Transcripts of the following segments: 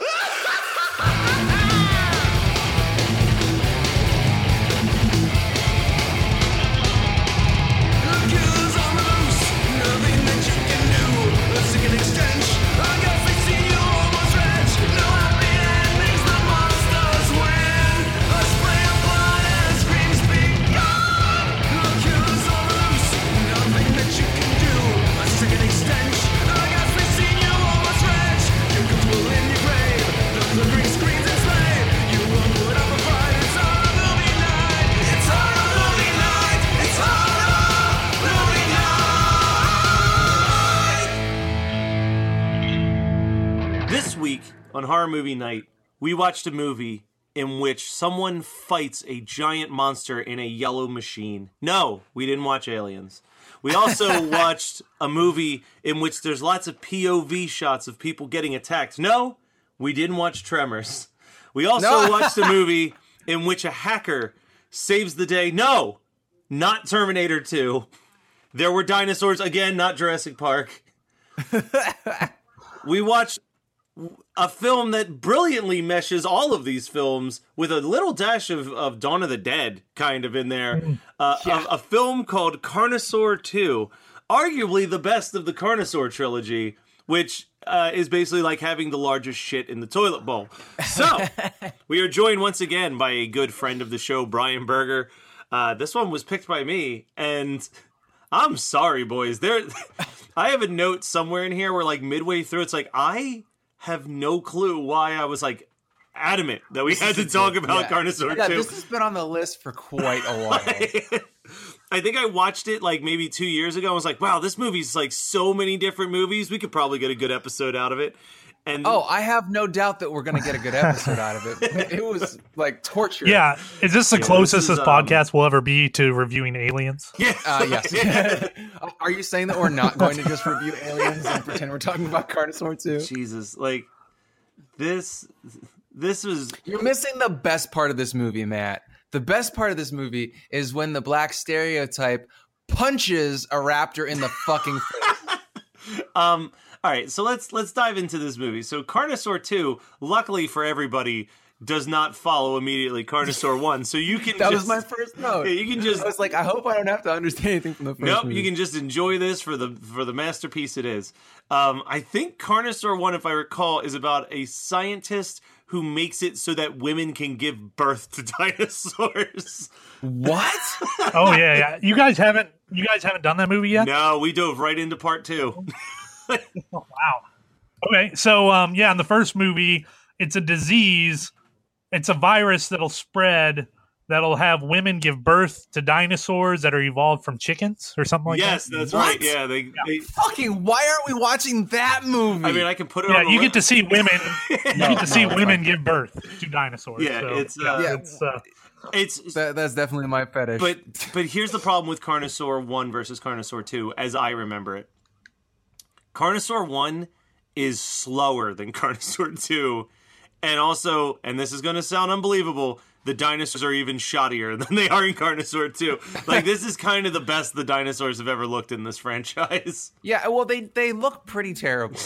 Week Movie Night, we watched a movie in which someone fights a giant monster in a yellow machine. No, we didn't watch Aliens. We also watched a movie in which there's lots of POV shots of people getting attacked. No, we didn't watch Tremors. We also watched a movie in which a hacker saves the day. No, not Terminator 2. There were dinosaurs again, not Jurassic Park. we watched a film that brilliantly meshes all of these films with a little dash of, of Dawn of the Dead kind of in there. Uh, a, a film called Carnosaur 2, arguably the best of the Carnosaur trilogy, which uh, is basically like having the largest shit in the toilet bowl. So, we are joined once again by a good friend of the show, Brian Berger. Uh, this one was picked by me, and I'm sorry, boys. There, I have a note somewhere in here where, like, midway through, it's like I have no clue why I was like adamant that we had to talk about Yeah. Carnosaur Yeah, 2. this has been on the list for quite a while. I think I watched it like maybe two years ago. I was like, wow, this movie's like so many different movies. We could probably get a good episode out of it. And oh, I have no doubt that we're going to get a good episode out of it. It was like torture. Yeah, is this the Yeah, closest this this, is, um, podcast will ever be to reviewing aliens? yeah, Uh, yes. Are you saying that we're not going to just review aliens and pretend we're talking about Carnosaur too? Jesus, like this, this was You're missing the best part of this movie, Matt. The best part of this movie is when the black stereotype punches a raptor in the fucking face. Um, all right, so let's let's dive into this movie. So Carnosaur 2, luckily for everybody, does not follow immediately Carnosaur 1. So you can That just, was my first note. Yeah, you can just I was like I hope I don't have to understand anything from the first Nope, movie. you can just enjoy this for the for the masterpiece it is. Um, I think Carnosaur 1 if I recall is about a scientist who makes it so that women can give birth to dinosaurs. What? oh yeah, yeah. You guys haven't you guys haven't done that movie yet? No, we dove right into part 2. wow. Okay, so um, yeah, in the first movie, it's a disease. It's a virus that'll spread that'll have women give birth to dinosaurs that are evolved from chickens or something like yes, that. Yes, that's What? right. Yeah, they. they Fucking, why aren't we watching that movie? I mean, I can put it. Yeah, on the you li- get to see women. You get to see women give birth to dinosaurs. Yeah, so, it's, uh, yeah, it's uh, It's That, that's definitely my fetish. but but here's the problem with Carnosaur One versus Carnosaur Two, as I remember it. Carnosaur One is slower than Carnosaur Two, and also, and this is going to sound unbelievable, the dinosaurs are even shoddier than they are in Carnosaur Two. Like this is kind of the best the dinosaurs have ever looked in this franchise. yeah, well, they they look pretty terrible,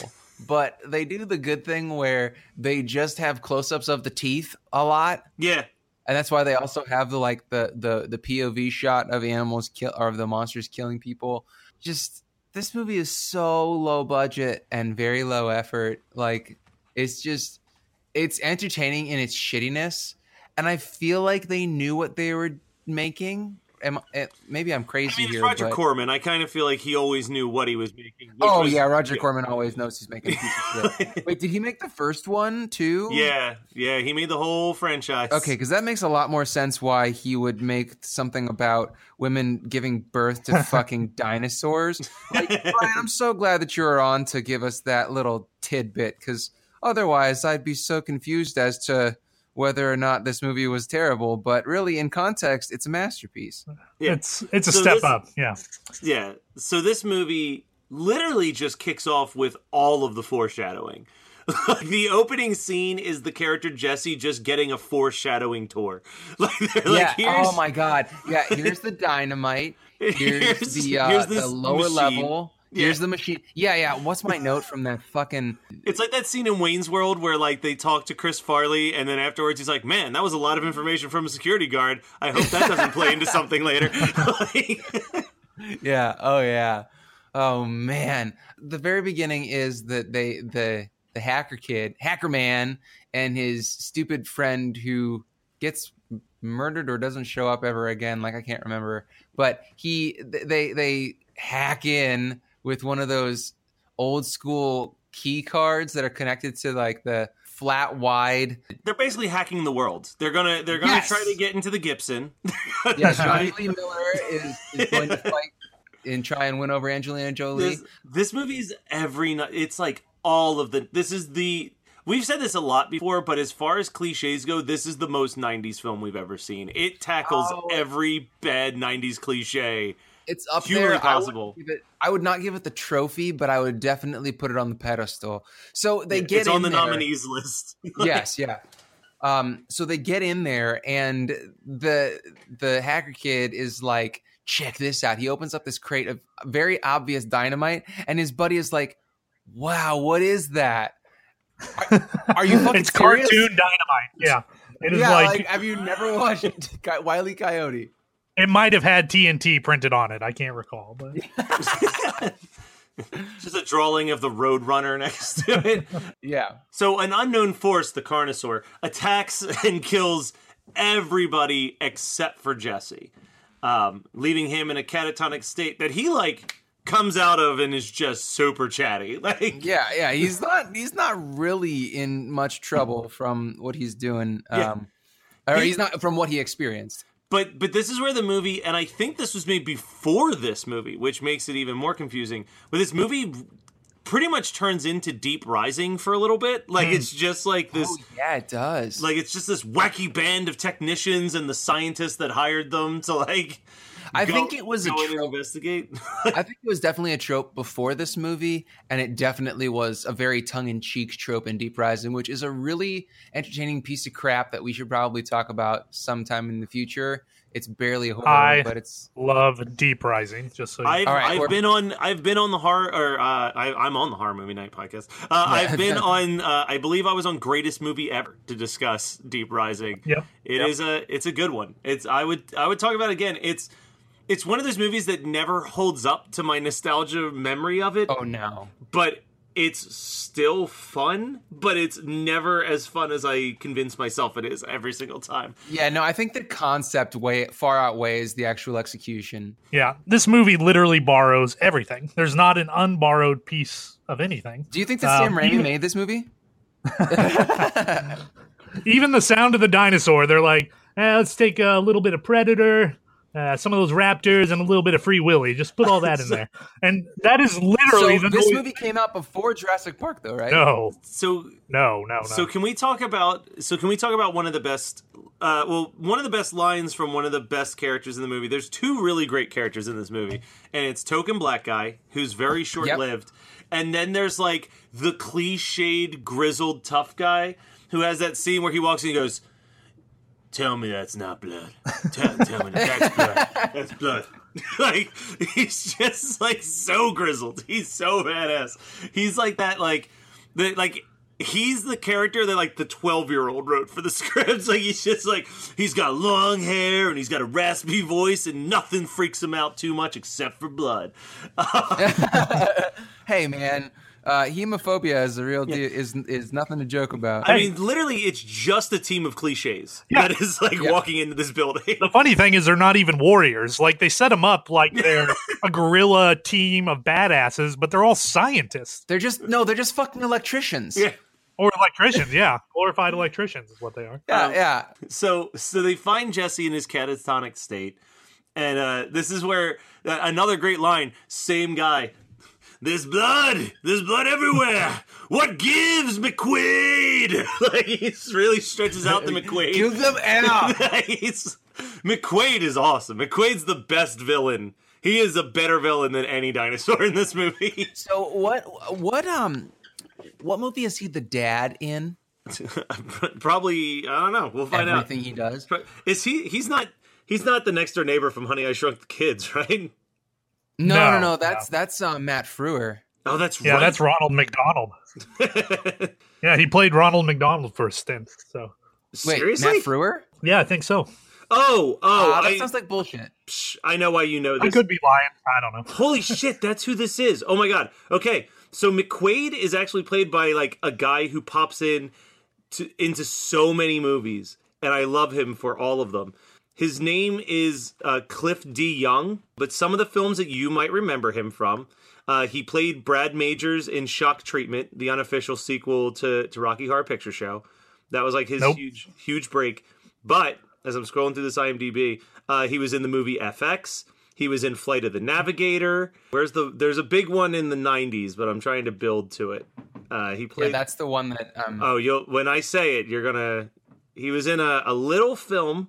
but they do the good thing where they just have close-ups of the teeth a lot, Yeah, and that's why they also have the like the the the POV shot of animals kill or of the monsters killing people. Just this movie is so low budget and very low effort. Like It's just it's entertaining in its shittiness, and I feel like they knew what they were making. Am, eh, maybe I'm crazy I mean, here. Roger but- Corman. I kind of feel like he always knew what he was making. Oh was- yeah, Roger Corman always knows he's making a piece of shit. Wait, did he make the first one too? Yeah, yeah, he made the whole franchise. Okay, because that makes a lot more sense why he would make something about women giving birth to fucking dinosaurs. Like, Brian, I'm so glad that you're on to give us that little tidbit because otherwise I'd be so confused as to whether or not this movie was terrible. But really, in context, it's a masterpiece. Yeah. It's it's a So step this- up. Yeah. Yeah. So this movie literally just kicks off with all of the foreshadowing. the opening scene is the character Jesse just getting a foreshadowing tour. Like they're like, yeah. here's Oh my god. Yeah. Here's the dynamite. Here's, Here's- the uh, here's the lower machine. level. Here's the machine. Yeah, yeah. What's my note from that fucking? It's like that scene in Wayne's World where like they talk to Chris Farley and then afterwards he's like, "Man, that was a lot of information from a security guard. I hope that doesn't play into something later." Yeah. Oh yeah. Oh man. The very beginning is that they the the hacker kid, hacker man, and his stupid friend who gets murdered or doesn't show up ever again. Like I can't remember, but he they they hack in with one of those old school key cards that are connected to like the flat wide they're basically hacking the world. They're gonna they're gonna Yes. try to get into the Gibson. yeah johnny lee miller is, is going to fight and try and win over angelina jolie this, this movie is every night. It's like all of the. This is the. We've said this a lot before, but as far as cliches go, this is the most '90s film we've ever seen. It tackles Oh. every bad '90s cliche. It's up Humanly there. possible. I would, it, I would not give it the trophy, but I would definitely put it on the pedestal. So they get it's on the there. nominees list. yes, yeah. Um, so they get in there, and the the hacker kid is like, "Check this out." He opens up this crate of very obvious dynamite, and his buddy is like, "Wow, what is that?" Are, are you fucking it's serious? cartoon dynamite. Yeah. It is Yeah, like, like, have you never watched Coy- Wile E. Coyote? It might have had TNT printed on it. I can't recall, but Just a drawing of the Roadrunner next to it. Yeah. So an unknown force, the Carnosaur, attacks and kills everybody except for Jesse, um, leaving him in a catatonic state that he like comes out of and is just super chatty. Like Yeah, yeah, he's not he's not really in much trouble from what he's doing. Yeah. Um or He- he's not from what he experienced. But but this is where the movie, and I think this was made before this movie, which makes it even more confusing. But this movie pretty much turns into Deep Rising for a little bit. Like hmm. it's just like this. Oh, yeah, it does. Like it's just this wacky band of technicians and the scientists that hired them to like. I go- think it was a go in and trope. investigate. I think it was definitely a trope before this movie, and it definitely was a very tongue-in-cheek trope in Deep Rising, which is a really entertaining piece of crap that we should probably talk about sometime in the future. It's barely a horror, I- but it's love Deep Rising. Just so you I've, All right, I've we're- been on I've been on the horror or uh, I, I'm on the horror movie night podcast. Uh, I've been on uh, I believe I was on greatest movie ever to discuss Deep Rising. Yep. It is a it's a good one. It's I would I would talk about it again. It's it's one of those movies that never holds up to my nostalgia memory of it, oh no. but it's still fun. But it's never as fun as I convince myself it is every single time. Yeah, no, I think the concept way far outweighs the actual execution. Yeah, this movie literally borrows everything. There's not an unborrowed piece of anything. Do you think that Um, Sam Raimi even- made this movie? Even the sound of the dinosaur, they're like, eh, let's take a little bit of Predator, uh, some of those Raptors, and a little bit of Free Willy. Just put all that in there. And that is So literally the this noise- movie came out before Jurassic Park, though, right? No, So no, no, no. So can we talk about? So can we talk about one of the best? Uh, well, one of the best lines from one of the best characters in the movie. There's two really great characters in this movie, and it's token black guy who's very short lived, and then there's like the cliched grizzled tough guy who has that scene where he walks in he goes. Tell me that's not blood. Tell, tell me that's blood. That's blood. like he's just like so grizzled. He's so badass. He's like that. Like the like he's the character that like the 12 year old wrote for the scripts like he's just like he's got long hair and he's got a raspy voice and nothing freaks him out too much except for blood Hey, man, Uh, hemophobia is a real deal. Is is nothing to joke about. I mean, literally, it's just a team of cliches Yeah. that is like Yeah. walking into this building. The funny thing is, they're not even warriors. Like they set them up like they're a guerrilla team of badasses, but they're all scientists They're just no. They're just fucking electricians. Yeah. or electricians. Yeah, glorified electricians is what they are. yeah, Um, yeah. So, so they find Jesse in his catatonic state, and uh, this is where uh, another great line. Same guy. There's blood. There's blood everywhere. What gives, McQuaid? like he really stretches out the McQuaid. Give them air. He's, McQuaid is awesome. McQuaid's the best villain. He is a better villain than any dinosaur in this movie. so what? What um? What movie is he the dad in? Probably, I don't know. We'll find out. Everything he does. Is he? He's not. He's not the next door neighbor from Honey I Shrunk the Kids, right? No, No, no, no. That's that's uh, Matt Frewer. Oh, that's Yeah, right. that's Ronald McDonald. Yeah, he played Ronald McDonald for a stint. So Wait, Seriously? Matt Frewer? yeah, I think so. Oh, oh, Ah, that I, sounds like bullshit. psh, I know why you know this. I could be lying. I don't know. Holy shit, that's who this is. Oh my god. Okay, so McQuaid is actually played by like a guy who pops in to into so many movies, and I love him for all of them. His name is uh, Cliff De Young, but some of the films that you might remember him from, uh, he played Brad Majors in Shock Treatment, the unofficial sequel to, to Rocky Horror Picture Show. That was like his Nope. huge huge break. But as I'm scrolling through this IMDb, uh, he was in the movie FX. He was in Flight of the Navigator. Where's the? There's a big one in the '90s, but I'm trying to build to it. Uh, he Yeah, played. that's the one that um. oh, you'll when I say it, you're gonna. He was in a, a little film.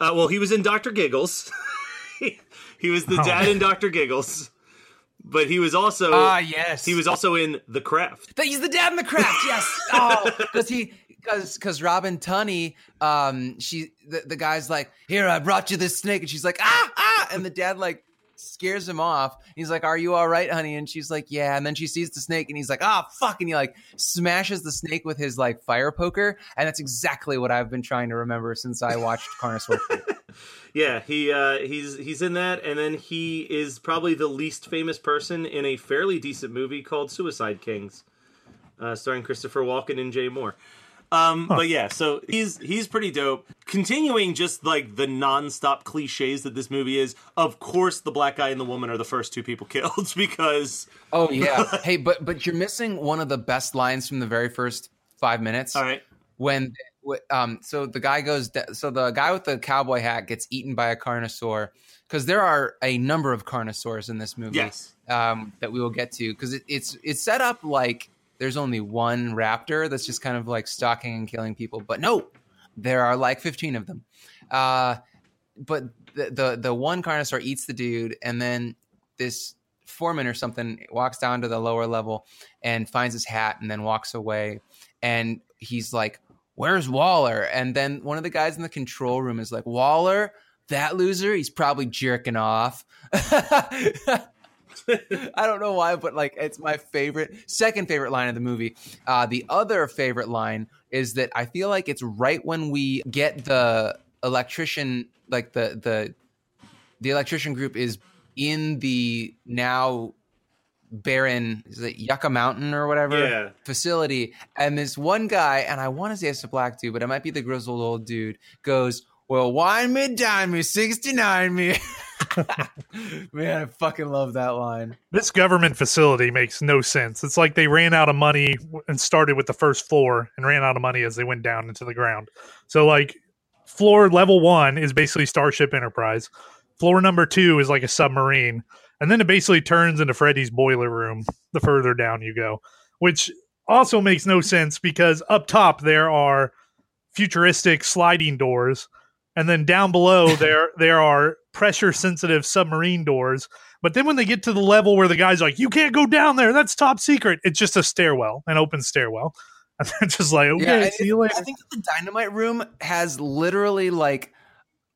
Uh, well, he was in Doctor Giggles. he was the Oh. dad in Doctor Giggles, but he was also Ah, yes. he was also in The Craft. That he's the dad in the craft. Yes. Oh, because he because because Robin Tunney, um, she the, the guy's like, here I brought you this snake, and she's like, ah ah, and the dad like scares him off. He's like, "Are you all right, honey?" And she's like, "Yeah." And then she sees the snake, and he's like, "Ah, fuck!" And he like smashes the snake with his like fire poker, and that's exactly what I've been trying to remember since I watched Carnosaur. Yeah, he uh, he's he's in that, and then he is probably the least famous person in a fairly decent movie called Suicide Kings, uh, starring Christopher Walken and Jay Mohr. Um, But yeah, so he's he's pretty dope. Continuing just like the nonstop cliches that this movie is. Of course, the black guy and the woman are the first two people killed because oh yeah. Hey, but but you're missing one of the best lines from the very first five minutes. all right, when wh- um so the guy goes da- so the guy with the cowboy hat gets eaten by a carnosaur because there are a number of carnosaurs in this movie yes, um that we will get to because it, it's it's set up like there's only one raptor that's just kind of like stalking and killing people but no there are like 15 of them. Uh but the the, the one carnosaur eats the dude and then this foreman or something walks down to the lower level and finds his hat and then walks away and he's like where's waller? And then one of the guys in the control room is like waller that loser he's probably jerking off I don't know why, but like it's my favorite, second favorite line of the movie. Uh, the other favorite line is that I feel like it's right when we get the electrician, like the the the electrician group is in the now barren is it Yucca Mountain or whatever Yeah. facility, and this one guy, and I want to say it's a black dude, but it might be the grizzled old dude, goes, "Well, wine me, dine me, sixty nine me." Man, I fucking love that line. This government facility makes no sense. It's like they ran out of money and started with the first floor and ran out of money as they went down into the ground. So, like, floor level one is basically Starship Enterprise. Floor number two is like a submarine. And then it basically turns into Freddy's boiler room the further down you go, which also makes no sense because up top there are futuristic sliding doors. And then down below there there are pressure sensitive submarine doors but then when they get to the level where the guy's like, "You can't go down there. That's top secret." It's just a stairwell, an open stairwell, and they're just like, "Okay, and see it- you later." I think the dynamite room has literally like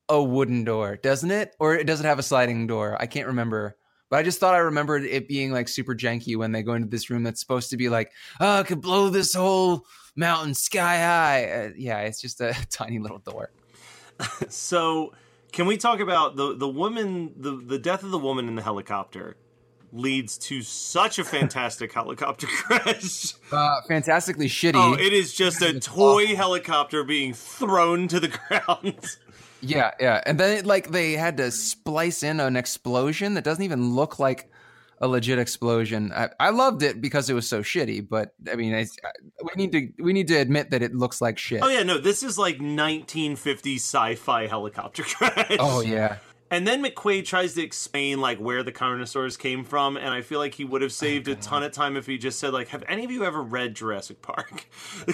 a wooden door, doesn't it? Or it doesn't have a sliding door? I can't remember. But I just thought I remembered it being like super janky when they go into this room that's supposed to be like, oh, I could blow this whole mountain sky high. Uh, yeah, it's just a tiny little door. So, can we talk about the the woman, the the death of the woman in the helicopter? leads to such a fantastic helicopter crash. Uh, fantastically shitty. Oh, it is just a toy helicopter being thrown to the ground. Yeah, yeah, and then it, like they had to splice in an explosion that doesn't even look like a legit explosion. I, I loved it because it was so shitty, but I mean, I, we need to we need to admit that it looks like shit. Oh yeah, no, this is like 1950s sci-fi helicopter crash. Oh yeah. And then McQuaid tries to explain like where the Carnosaurs came from, and I feel like he would have saved a ton of time if he just said like, "Have any of you ever read Jurassic Park?"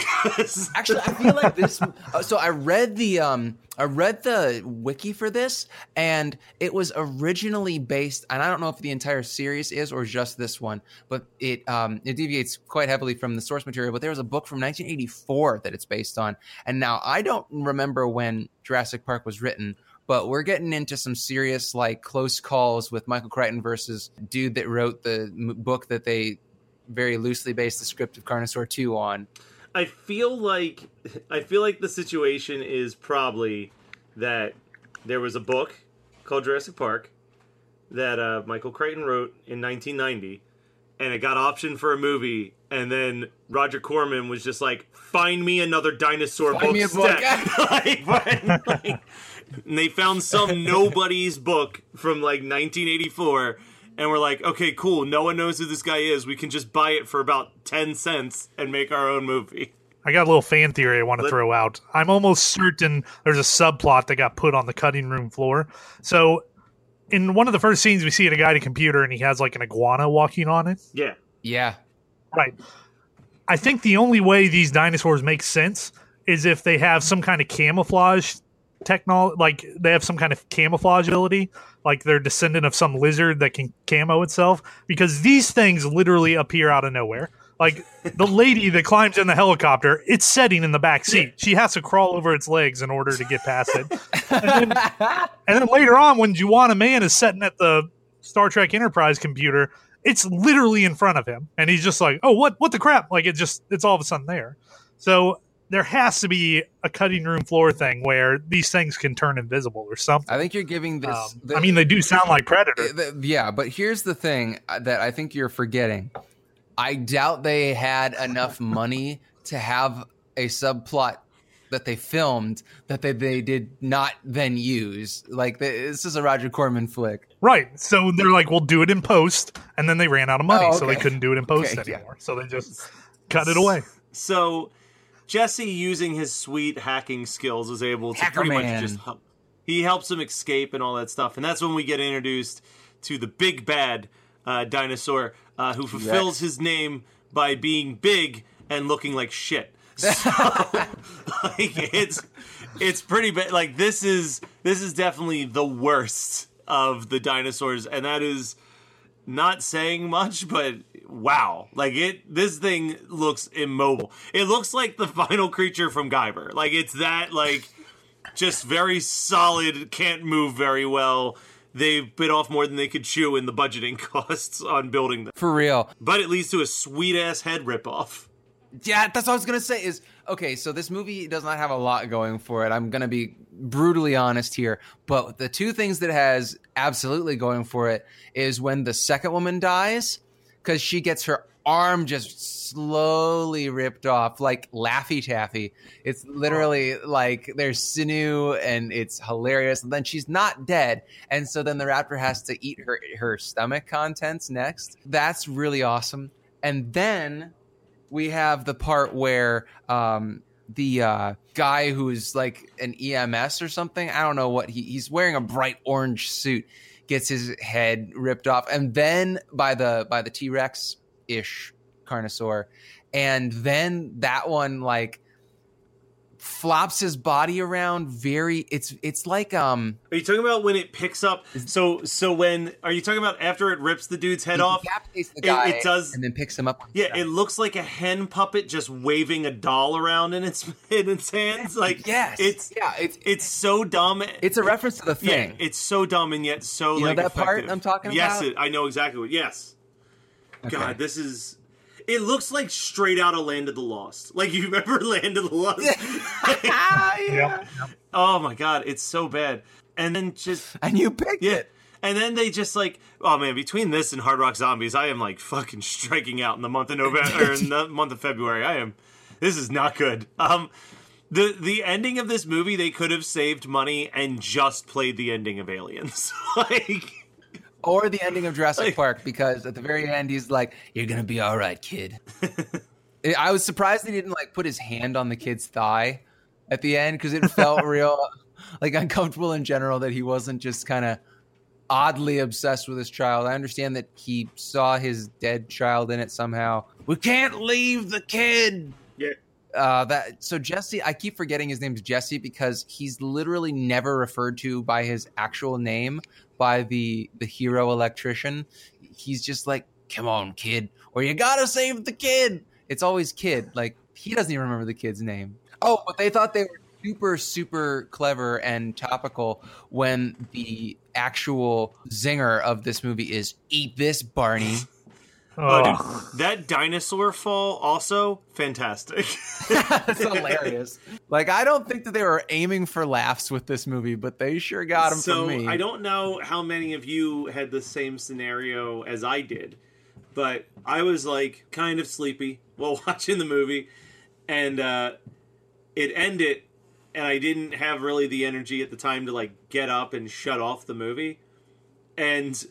Actually, I feel like this. uh, So I read the um, I read the wiki for this, and it was originally based. And I don't know if the entire series is or just this one, but it um, it deviates quite heavily from the source material. But there was a book from 1984 that it's based on, and now I don't remember when Jurassic Park was written. But we're getting into some serious, like, close calls with Michael Crichton versus dude that wrote the m- book that they very loosely based the script of Carnosaur 2 on. I feel like I feel like the situation is probably that there was a book called Jurassic Park that uh, Michael Crichton wrote in 1990, and it got optioned for a movie, and then Roger Corman was just like, "Find me another dinosaur Find book." me a book. like, like- and they found some nobody's book from like 1984. And we're like, okay, cool. No one knows who this guy is. We can just buy it for about 10 cents and make our own movie. I got a little fan theory I want to Let- throw out. I'm almost certain there's a subplot that got put on the cutting room floor. So, in one of the first scenes, we see a guy at a computer and he has like an iguana walking on it. Yeah. Yeah. Right. I think the only way these dinosaurs make sense is if they have some kind of camouflage technology, like they have some kind of camouflage ability, like they're descendant of some lizard that can camo itself. Because these things literally appear out of nowhere. Like the lady that climbs in the helicopter, it's setting in the back seat. She has to crawl over its legs in order to get past it. And then, and then later on, when Juana Man is sitting at the Star Trek Enterprise computer, it's literally in front of him, and he's just like, "Oh, what? What the crap?" Like it just, it's all of a sudden there. So there has to be a cutting room floor thing where these things can turn invisible or something. I think you're giving this. Um, the- I mean, they do sound like Predator. Uh, th- yeah, but here's the thing uh, that I think you're forgetting. I doubt they had enough money to have a subplot that they filmed that they, they did not then use. Like the, this is a Roger Corman flick. Right. So they're like, we'll do it in post. And then they ran out of money. Oh, So they couldn't do it in post Okay, yeah. anymore. So they just cut it away. So Jesse, using his sweet hacking skills, is able to Hacker pretty man. much just help. He helps him escape and all that stuff, and that's when we get introduced to the big bad uh, dinosaur uh, who fulfills his name by being big and looking like shit. So, like, it's it's pretty bad. Like this is this is definitely the worst of the dinosaurs, and that is not saying much, but wow. Like it this thing looks immobile. It looks like the final creature from Guyver. Like it's that like just very solid, can't move very well. They bit off more than they could chew in the budgeting costs on building them. For real. But it leads to a sweet ass head ripoff. Yeah, that's what I was gonna say. Is okay. So this movie does not have a lot going for it. I'm gonna be brutally honest here, but the two things that has absolutely going for it is when the second woman dies, because she gets her arm just slowly ripped off, like Laffy Taffy. It's literally like there's sinew, and it's hilarious. And then she's not dead, and so then the raptor has to eat her her stomach contents next. That's really awesome. And then we have the part where um, the uh, guy who's like an EMS or something, I don't know what he, he's wearing a bright orange suit, gets his head ripped off, and then by the by the T Rex ish Carnosaur, and then that one like flops his body around very it's it's like um Are you talking about when it picks up? So so when are you talking about after it rips the dude's head off? It- guy it does- and then picks him up Yeah, it looks like a hen puppet just waving a doll around in its in its hands. Like yes it's yeah it's it's so dumb. it's a reference to the yeah, thing it's so dumb and yet so You know like that part. I'm talking yes, about? yes I know exactly what. Yes, Okay. God, this is. It looks like straight out of Land of the Lost. Like you remember Land of the Lost? Yep. oh my God, it's so bad. And then just and you picked yeah. it And then they just like, oh man, between this and Hard Rock Zombies, I am like fucking striking out in the month of November or in the month of February. I am. This is not good. Um, the the ending of this movie, they could have saved money and just played the ending of Aliens. like, or the ending of Jurassic like, Park, because at the very end he's like, "You're gonna be all right, kid." I was surprised he didn't like put his hand on the kid's thigh at the end because it felt real like uncomfortable in general that he wasn't just kind of oddly obsessed with his child. I understand that he saw his dead child in it somehow. We can't leave the kid. Yeah. Uh, that so Jesse, I keep forgetting his name's Jesse because he's literally never referred to by his actual name by the the hero electrician. He's just like, "Come on, kid," or "You gotta save the kid." It's always kid. Like he doesn't even remember the kid's name. Oh, but they thought they were super super clever and topical when the actual zinger of this movie is "Eat this, Barney." Oh, dude, that dinosaur fall also fantastic. That's hilarious. Like I don't think that they were aiming for laughs with this movie, but they sure got them so, me. I don't know how many of you had the same scenario as I did, but I was like kind of sleepy while watching the movie, and uh, it ended, and I didn't have really the energy at the time to like get up and shut off the movie, and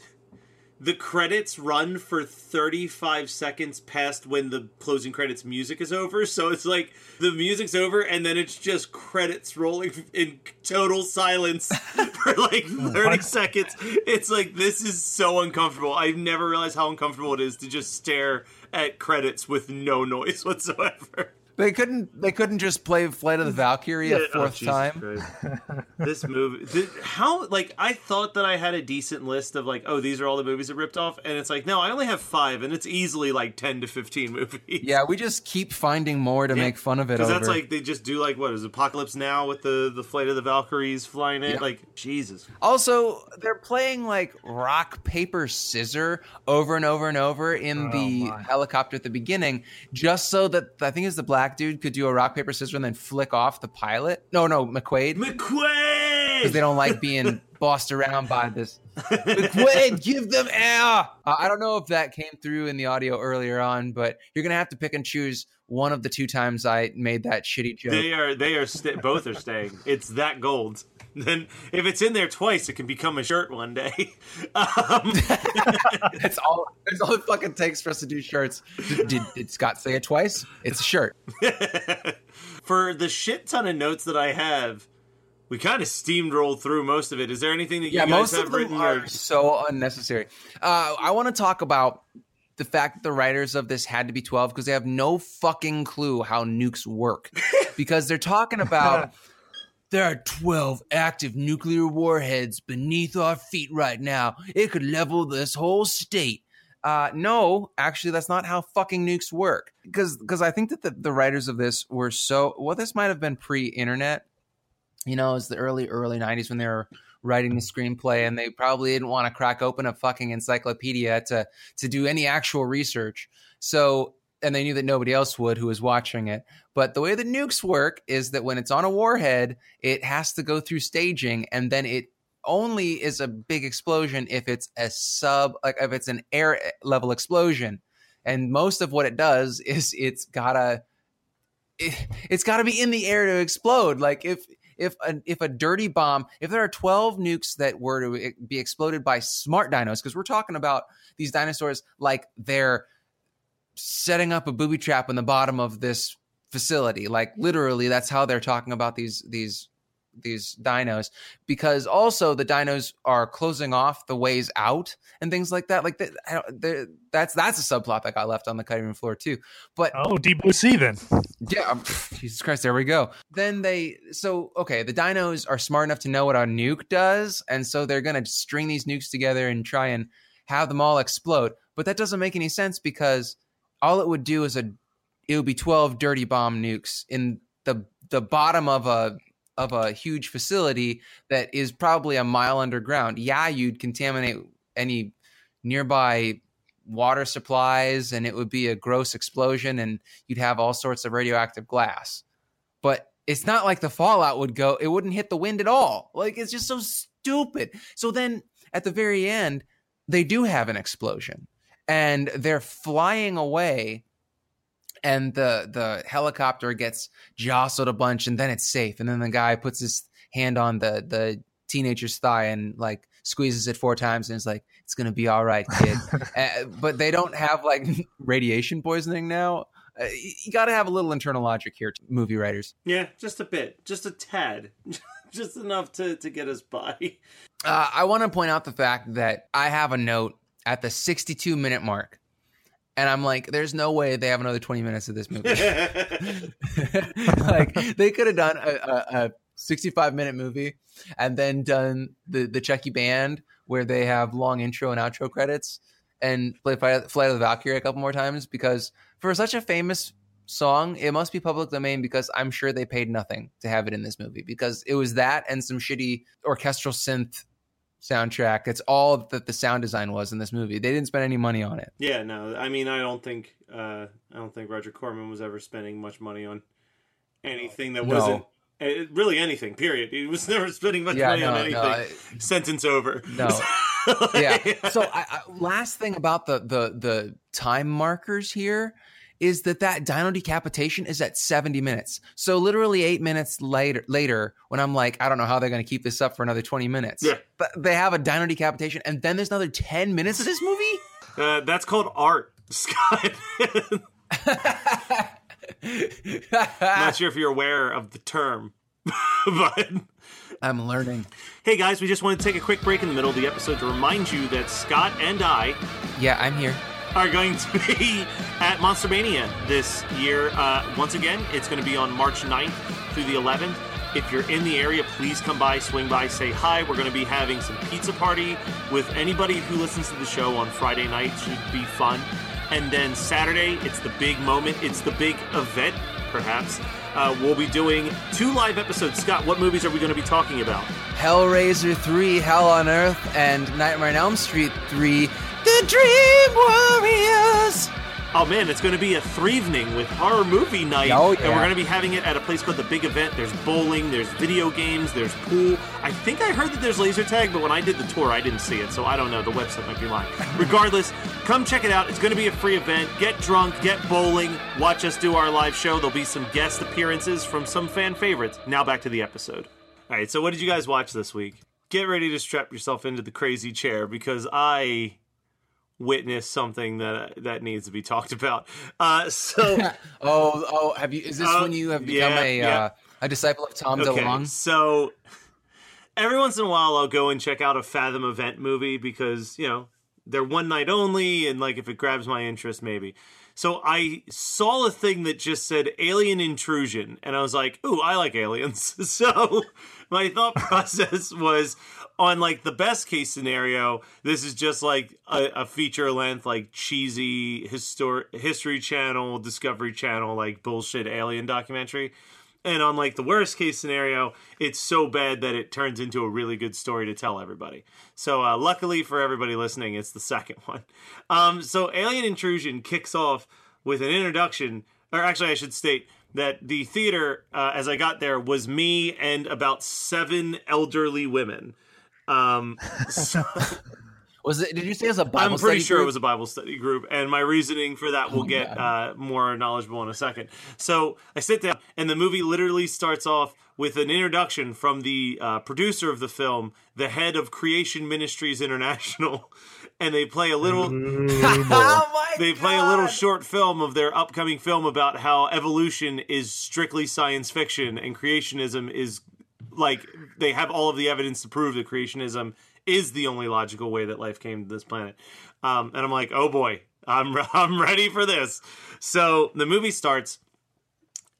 the credits run for 35 seconds past when the closing credits music is over. So it's like the music's over and then it's just credits rolling in total silence for like hmm. 30 seconds. It's like this is so uncomfortable. I've never realized how uncomfortable it is to just stare at credits with no noise whatsoever. They couldn't. They couldn't just play Flight of the Valkyrie a oh, fourth oh, time. this movie, this, how like I thought that I had a decent list of like, oh, these are all the movies that ripped off, and it's like, no, I only have five, and it's easily like ten to fifteen movies. Yeah, we just keep finding more to yeah. make fun of it. Because that's like they just do like what is Apocalypse Now with the the Flight of the Valkyries flying in, yeah. like Jesus. Also, they're playing like rock paper scissor over and over and over in oh, the my. helicopter at the beginning, just so that I think it's the black black dude could do a rock paper scissors and then flick off the pilot. No, no, McQuaid. McQuaid, because they don't like being bossed around by this. McQuaid, give them air. Uh, I don't know if that came through in the audio earlier on, but you're gonna have to pick and choose one of the two times I made that shitty joke. They are, they are, st- both are staying. It's that gold then if it's in there twice, it can become a shirt one day. Um. that's all. That's all it fucking takes for us to do shirts. Did, did, did Scott say it twice? It's a shirt. for the shit ton of notes that I have, we kind of steamrolled through most of it. Is there anything that you yeah, guys have written? Are or... so unnecessary. Uh, I want to talk about the fact that the writers of this had to be 12 because they have no fucking clue how nukes work because they're talking about there are 12 active nuclear warheads beneath our feet right now. It could level this whole state. Uh, no, actually, that's not how fucking nukes work. Because because I think that the, the writers of this were so well. This might have been pre-internet. You know, it's the early early '90s when they were writing the screenplay, and they probably didn't want to crack open a fucking encyclopedia to to do any actual research. So and they knew that nobody else would who was watching it. But the way the nukes work is that when it's on a warhead, it has to go through staging, and then it only is a big explosion if it's a sub, like if it's an air level explosion. And most of what it does is it's gotta, it, it's gotta be in the air to explode. Like if if a, if a dirty bomb, if there are 12 nukes that were to be exploded by smart dinos, because we're talking about these dinosaurs like they're setting up a booby trap in the bottom of this facility. Like literally, that's how they're talking about these these these dinos. Because also the dinos are closing off the ways out and things like that. Like that's that's a subplot that got left on the cutting room floor too. But oh deep blue sea then. Yeah um, jesus christ there we go. Then they so okay the dinos are smart enough to know what a nuke does and so they're gonna string these nukes together and try and have them all explode. But that doesn't make any sense because all it would do is a it would be 12 dirty bomb nukes in the the bottom of a of a huge facility that is probably a mile underground. Yeah, you'd contaminate any nearby water supplies and it would be a gross explosion and you'd have all sorts of radioactive glass. But it's not like the fallout would go, it wouldn't hit the wind at all. Like it's just so stupid. So then at the very end, they do have an explosion and they're flying away and the the helicopter gets jostled a bunch and then it's safe. And then the guy puts his hand on the the teenager's thigh and like squeezes it four times and is like it's gonna be all right kid. Uh, but they don't have like radiation poisoning now. Uh, you got to have a little internal logic here movie writers. Yeah just a bit. Just a tad. Just enough to to get us by. Uh, i want to point out the fact that i have a note at the 62 minute mark and I'm like, there's no way they have another 20 minutes of this movie. like they could have done a, a, a, 65 minute movie and then done the the Chucky band where they have long intro and outro credits and play Flight of the Valkyrie a couple more times because for such a famous song, it must be public domain because I'm sure they paid nothing to have it in this movie because it was that and some shitty orchestral synth soundtrack. It's all that the sound design was in this movie. They didn't spend any money on it. Yeah, no. I mean, I don't think uh, I don't think Roger Corman was ever spending much money on anything that No. wasn't eh, really anything. Period. He was never spending much Yeah, money on anything. no, I- Sentence over. No. yeah. So I, I, last thing about the the the time markers here is that that dino decapitation is at 70 minutes. So literally 8 minutes later later when I'm like I don't know how they're going to keep this up for another 20 minutes. Yeah. But they have a dino decapitation and then there's another 10 minutes of this movie? Uh, that's called art, Scott. Not sure if you're aware of the term, but I'm learning. hey guys, we just want to take a quick break in the middle of the episode to remind you that Scott and I Yeah, I'm here. Are going to be at Monster Mania this year. Uh, once again, it's going to be on March 9th through the 11th. If you're in the area, please come by, swing by, say hi. We're going to be having some pizza party with anybody who listens to the show on Friday night. Should be fun. And then Saturday, it's the big moment. It's the big event, perhaps. Uh, we'll be doing two live episodes. Scott, what movies are we going to be talking about? Hellraiser 3, Hell on Earth, and Nightmare on Elm Street 3, The Dream Warriors. Oh man, it's going to be a three-evening with horror movie night, Oh, and we're going to be having it at a place called the Big Event. There's bowling, there's video games, there's pool. I think I heard that there's laser tag, but when I did the tour, I didn't see it, so I don't know. The website might be lying. Regardless, come check it out. It's going to be a free event. Get drunk, get bowling, watch us do our live show. There'll be some guest appearances from some fan favorites. Now back to the episode. All right, so what did you guys watch this week? Get ready to strap yourself into the crazy chair because I witnessed something that that needs to be talked about. Uh, so Oh, oh, have you? Is this Uh, when you have become yeah, a yeah. uh, a disciple of Tom okay, DeLonge? so every once in a while I'll go and check out a Fathom event movie because you know they're one night only, and like if it grabs my interest, maybe. So I saw a thing that just said alien intrusion, and I was like, "Ooh, I like aliens." So my thought process was on like the best case scenario, this is just like a, a feature length, like cheesy histor- history channel, Discovery Channel, like bullshit alien documentary. And on like the worst case scenario, it's so bad that it turns into a really good story to tell everybody. So uh, luckily for everybody listening, it's the second one. Um, so Alien Intrusion kicks off with an introduction, or actually, I should state that the theater, uh, as I got there, was me and about seven elderly women. Um, so Was it? Did you say it was a Bible I'm pretty study sure it was a Bible study group, and my reasoning for that will Oh, get uh, more knowledgeable in a second. So I sit down, and the movie literally starts off with an introduction from the uh, producer of the film, the head of Creation Ministries International, and they play a little. oh my They play a little short film of their upcoming film about how evolution is strictly science fiction and creationism is like they have all of the evidence to prove that creationism is the only logical way that life came to this planet. Um, and I'm like, oh boy, I'm I'm ready for this. So the movie starts,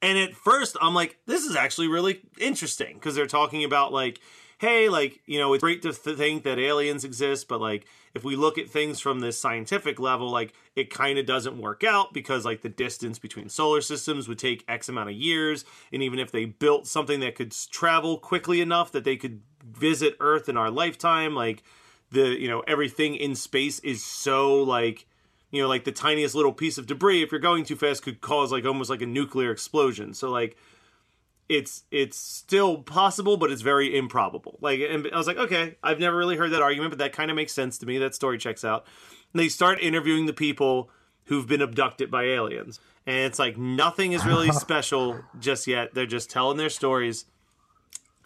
and at first I'm like, this is actually really interesting because they're talking about like, hey, like you know, it's great to th- think that aliens exist, but like if we look at things from this scientific level, like it kind of doesn't work out because like the distance between solar systems would take X amount of years, and even if they built something that could travel quickly enough that they could visit Earth in our lifetime, like the you know everything in space is so like you know like the tiniest little piece of debris if you're going too fast could cause like almost like a nuclear explosion. So like it's it's still possible, but it's very improbable. Like, and I was like, okay, I've never really heard that argument, but that kind of makes sense to me. That story checks out. And they start interviewing the people who've been abducted by aliens, and it's like nothing is really special just yet. They're just telling their stories,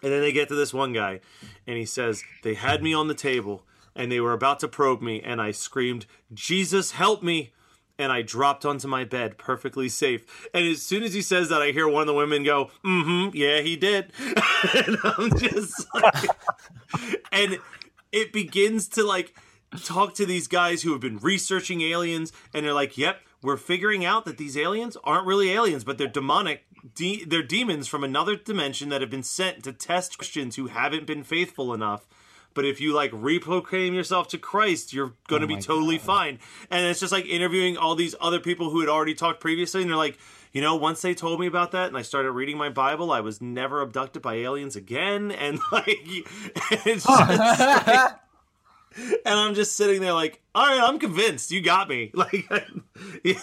and then they get to this one guy, and he says they had me on the table, and they were about to probe me, and I screamed, "Jesus, help me!" And I dropped onto my bed perfectly safe. And as soon as he says that, I hear one of the women go, "Mm hmm, yeah, he did." and I'm just like, and it begins to like talk to these guys who have been researching aliens, and they're like, "Yep, we're figuring out that these aliens aren't really aliens, but they're demonic." De- they're demons from another dimension that have been sent to test Christians who haven't been faithful enough but if you like reproclaim yourself to Christ, you're going to oh be totally God. fine. And it's just like interviewing all these other people who had already talked previously, and they're like, you know, once they told me about that and I started reading my Bible, I was never abducted by aliens again. And like, it's just like, and I'm just sitting there like, all right, I'm convinced. You got me. Like,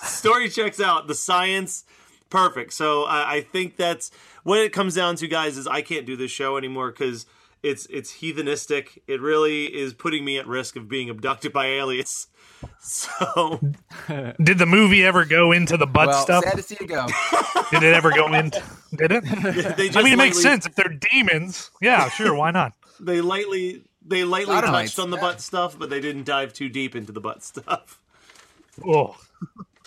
story checks out. The science, perfect. So I, I think that's what it comes down to, guys. Is I can't do this show anymore because it's it's heathenistic. It really is putting me at risk of being abducted by aliens. So, did the movie ever go into the butt well, stuff? Sad to see it go. did it ever go into? Did it? I mean, it makes sense if they're demons. Yeah, sure. Why not? They lightly they lightly touched on the yeah. butt stuff, but they didn't dive too deep into the butt stuff. Oh.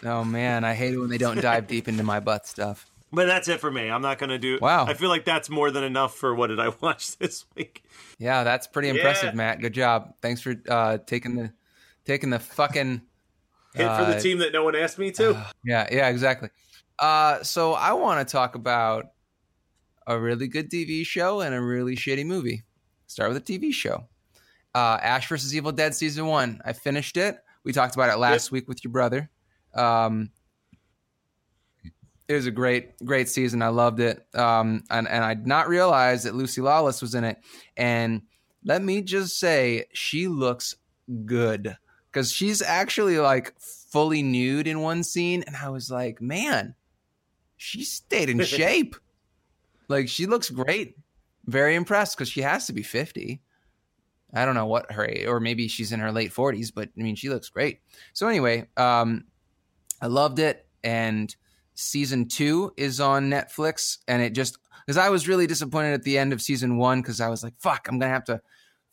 Oh man, I hate it when they don't dive deep into my butt stuff. But that's it for me. I'm not going to do. Wow. I feel like that's more than enough for what did I watch this week. Yeah, that's pretty impressive, yeah. Matt. Good job. Thanks for uh, taking the taking the fucking hit uh, for the uh, team that no one asked me to. Uh, yeah, yeah, exactly. Uh, so I want to talk about a really good TV show and a really shitty movie. Start with a TV show. Uh, Ash versus Evil Dead season one. I finished it. We talked about it last yep. week with your brother. Um, it was a great, great season. I loved it. Um, and, and I did not realize that Lucy Lawless was in it. And let me just say, she looks good because she's actually like fully nude in one scene. And I was like, man, she stayed in shape. like, she looks great. Very impressed because she has to be 50. I don't know what her age, or maybe she's in her late 40s, but I mean, she looks great. So, anyway, um, I loved it. And season two is on Netflix, and it just because I was really disappointed at the end of season one because I was like, "Fuck, I'm gonna have to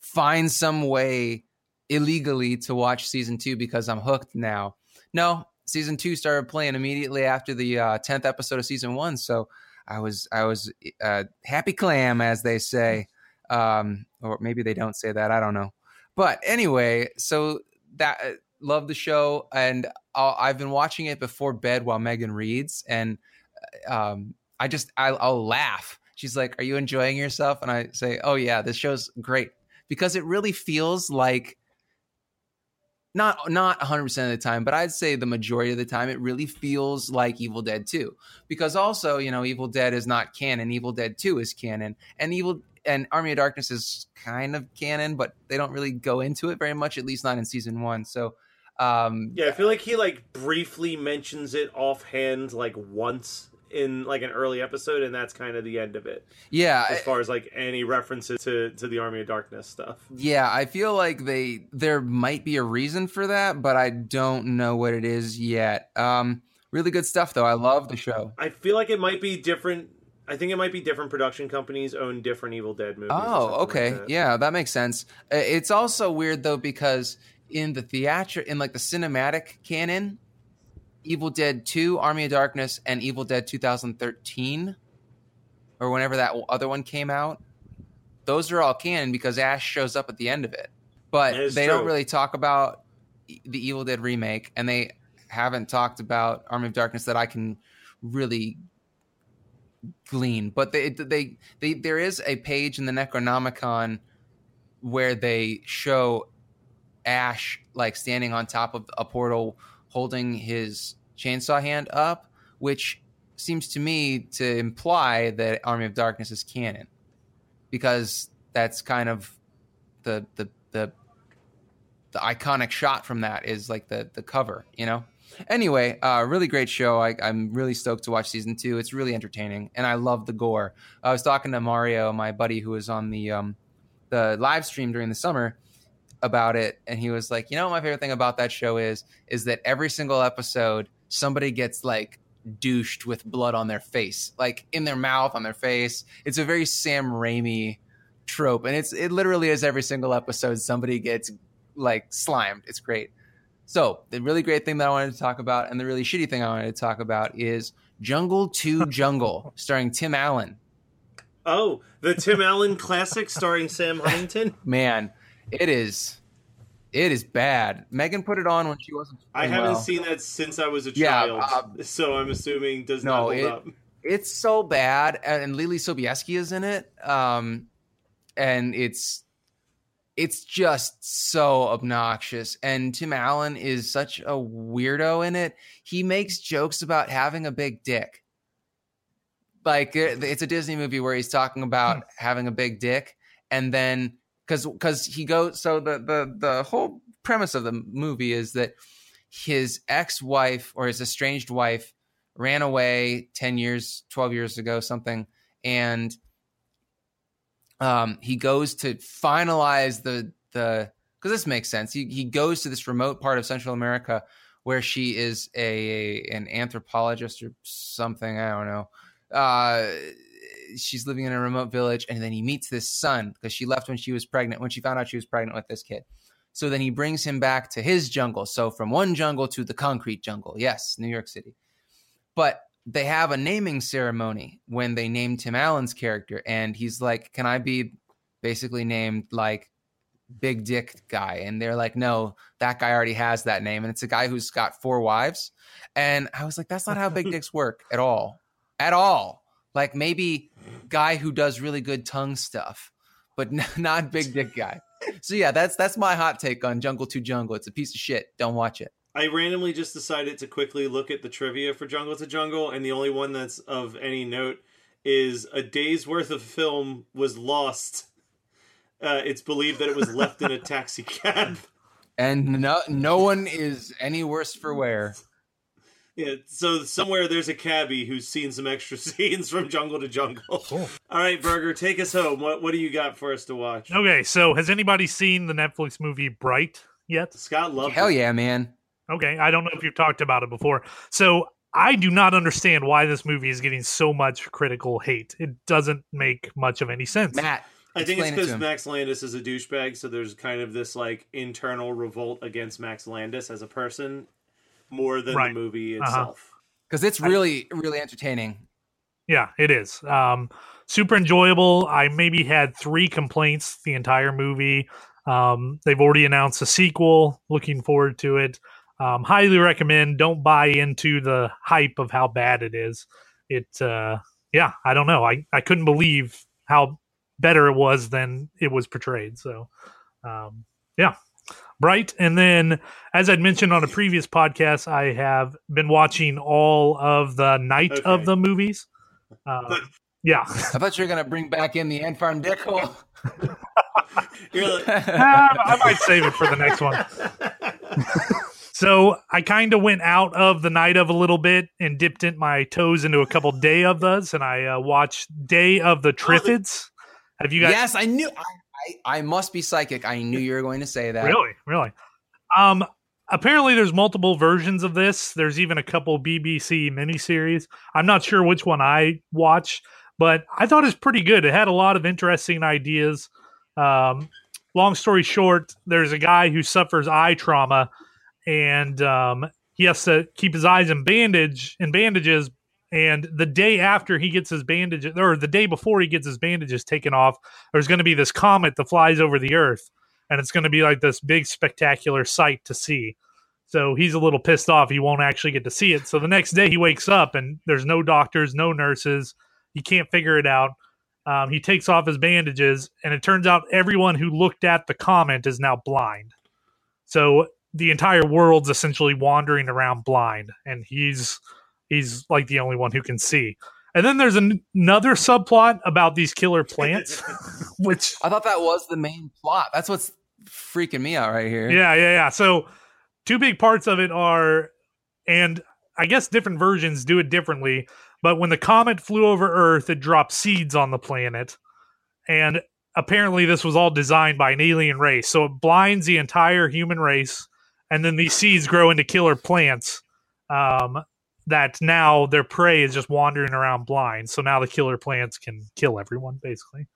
find some way illegally to watch season two because I'm hooked now." No, season two started playing immediately after the uh, tenth episode of season one, so I was I was uh, happy clam, as they say, um, or maybe they don't say that. I don't know, but anyway, so that love the show, and i have been watching it before bed while Megan reads, and uh, um, I just I'll, I'll laugh. She's like, "Are you enjoying yourself?" And I say, "Oh yeah, this show's great," because it really feels like not not 100% of the time but i'd say the majority of the time it really feels like evil dead 2 because also you know evil dead is not canon. Evil dead 2 is canon. And evil and army of darkness is kind of canon but they don't really go into it very much at least not in season 1 so um, yeah, I feel like he like briefly mentions it offhand, like once in like an early episode, and that's kind of the end of it. Yeah, as far as like any references to to the Army of Darkness stuff. Yeah, I feel like they there might be a reason for that, but I don't know what it is yet. Um, really good stuff though. I love the show. I feel like it might be different. I think it might be different production companies own different Evil Dead movies. Oh, okay, like that. yeah, that makes sense. It's also weird though because in the theater in like the cinematic canon, Evil Dead 2, Army of Darkness, and Evil Dead 2013, or whenever that other one came out, those are all canon because Ash shows up at the end of it. But they true. don't really talk about the Evil Dead remake, and they haven't talked about Army of Darkness that I can really glean. But they, they, they, there is a page in the Necronomicon where they show Ash like standing on top of a portal holding his chainsaw hand up, which seems to me to imply that Army of Darkness is canon. Because that's kind of the the the the iconic shot from that is like the the cover, you know? Anyway, uh, really great show. I, I'm really stoked to watch season two. It's really entertaining, and I love the gore. I was talking to Mario, my buddy, who was on the um, the live stream during the summer about it, and he was like, "You know, what my favorite thing about that show is is that every single episode, somebody gets like douched with blood on their face, like in their mouth, on their face. It's a very Sam Raimi trope, and it's it literally is every single episode somebody gets like slimed. It's great. So the really great thing that I wanted to talk about, and the really shitty thing I wanted to talk about is Jungle to Jungle, starring Tim Allen. Oh, the Tim Allen classic starring Sam Huntington. Man, it is it is bad. Megan put it on when she wasn't. I haven't well. seen that since I was a Yeah, child, uh, so I'm assuming does no, not hold it- up. It's so bad, and Leelee Sobieski is in it, um, and it's it's just so obnoxious. And Tim Allen is such a weirdo in it. He makes jokes about having a big dick. Like it's a Disney movie where he's talking about having a big dick, and then because because he goes so the the the whole premise of the movie is that his ex-wife or his estranged wife ran away 10 years 12 years ago something and um he goes to finalize the the because this makes sense. He, he goes to this remote part of central america where she is a an anthropologist or something i don't know. Uh she's living in a remote village and then he meets this son because she left when she was pregnant when she found out she was pregnant with this kid so then he brings him back to his jungle so from one jungle to the concrete jungle yes new york city but they have a naming ceremony when they name Tim Allen's character, and he's like, "Can I be basically named like Big Dick Guy?" And they're like, "No, that guy already has that name, and it's a guy who's got four wives." And I was like, "That's not how big dicks work at all, at all. Like maybe guy who does really good tongue stuff, but n- not Big Dick Guy." So yeah, that's that's my hot take on Jungle to Jungle. It's a piece of shit. Don't watch it. I randomly just decided to quickly look at the trivia for Jungle to Jungle, and the only one that's of any note is a day's worth of film was lost. Uh, it's believed that it was left in a taxi cab. And no no one is any worse for wear. Yeah, so somewhere there's a cabbie who's seen some extra scenes from Jungle to Jungle. All right, Burger, take us home. What what do you got for us to watch? Okay, so has anybody seen the Netflix movie Bright yet? Scott loved Hell it. yeah, man. Okay, I don't know if you've talked about it before. So I do not understand why this movie is getting so much critical hate. It doesn't make much of any sense. Matt, I think it's explain it because. Max Landis is a douchebag, so there's kind of this like internal revolt against Max Landis as a person more than Right. the movie Uh-huh. itself. because it's really really entertaining. Yeah, it is. Um, super enjoyable. I maybe had three complaints the entire movie. Um, they've already announced a sequel. Looking forward to it. Um, highly recommend. Don't buy into the hype of how bad it is. It, uh, yeah, I don't know. I, I couldn't believe how better it was than it was portrayed. So, um, yeah, bright. And then, as I'd mentioned on a previous podcast, I have been watching all of the Night Okay. of the movies. Uh, yeah, I thought you were gonna bring back in the Ant Farm Dick. You're like, Ah, I might save it for the next one. So I kind of went out of the night of a little bit and dipped in my toes into a couple day of those, and I uh, watched Day of the Triffids. Have you guys yes, I knew. I, I, must be psychic. I knew you were going to say that. Really, really. Um, apparently, there's multiple versions of this. There's even a couple BBC miniseries. I'm not sure which one I watched, but I thought it was pretty good. It had a lot of interesting ideas. Um, long story short, there's a guy who suffers eye trauma, and um, he has to keep his eyes in bandage in bandages. And the day after he gets his bandages, or the day before he gets his bandages taken off, there's going to be this comet that flies over the Earth and it's going to be like this big spectacular sight to see. So he's a little pissed off he won't actually get to see it. So the next day he wakes up and there's no doctors, no nurses. He can't figure it out. Um, he takes off his bandages, and it turns out everyone who looked at the comet is now blind. So the entire world's essentially wandering around blind, and he's he's like the only one who can see. And then there's an- another subplot about these killer plants, which I thought that was the main plot. That's what's freaking me out right here. Yeah, yeah, yeah. So two big parts of it are and I guess different versions do it differently. But when the comet flew over Earth, it dropped seeds on the planet, and apparently this was all designed by an alien race. So it blinds the entire human race, and then these seeds grow into killer plants. Um, that now their prey is just wandering around blind. So now the killer plants can kill everyone, basically.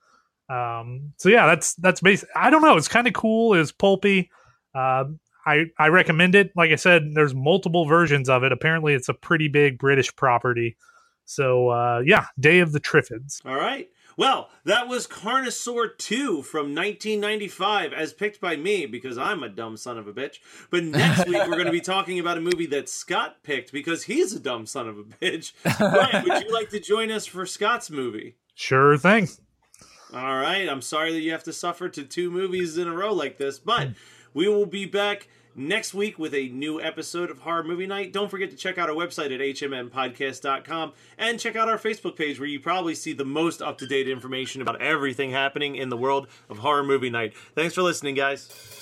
Um, so yeah, that's that's basic. I don't know. It's kind of cool. It's pulpy. Uh, I I recommend it. Like I said, there's multiple versions of it. Apparently, it's a pretty big British property. So uh, yeah, Day of the Triffids. All right. Well, that was Carnosaur 2 from 1995, as picked by me because I'm a dumb son of a bitch. But next week, we're going to be talking about a movie that Scott picked because he's a dumb son of a bitch. Brian, would you like to join us for Scott's movie? Sure thing. All right. I'm sorry that you have to suffer to two movies in a row like this, but we will be back next week with a new episode of Horror Movie Night. Don't forget to check out our website at hmmpodcast.com and check out our Facebook page where you probably see the most up to date information about everything happening in the world of Horror Movie Night. Thanks for listening, guys.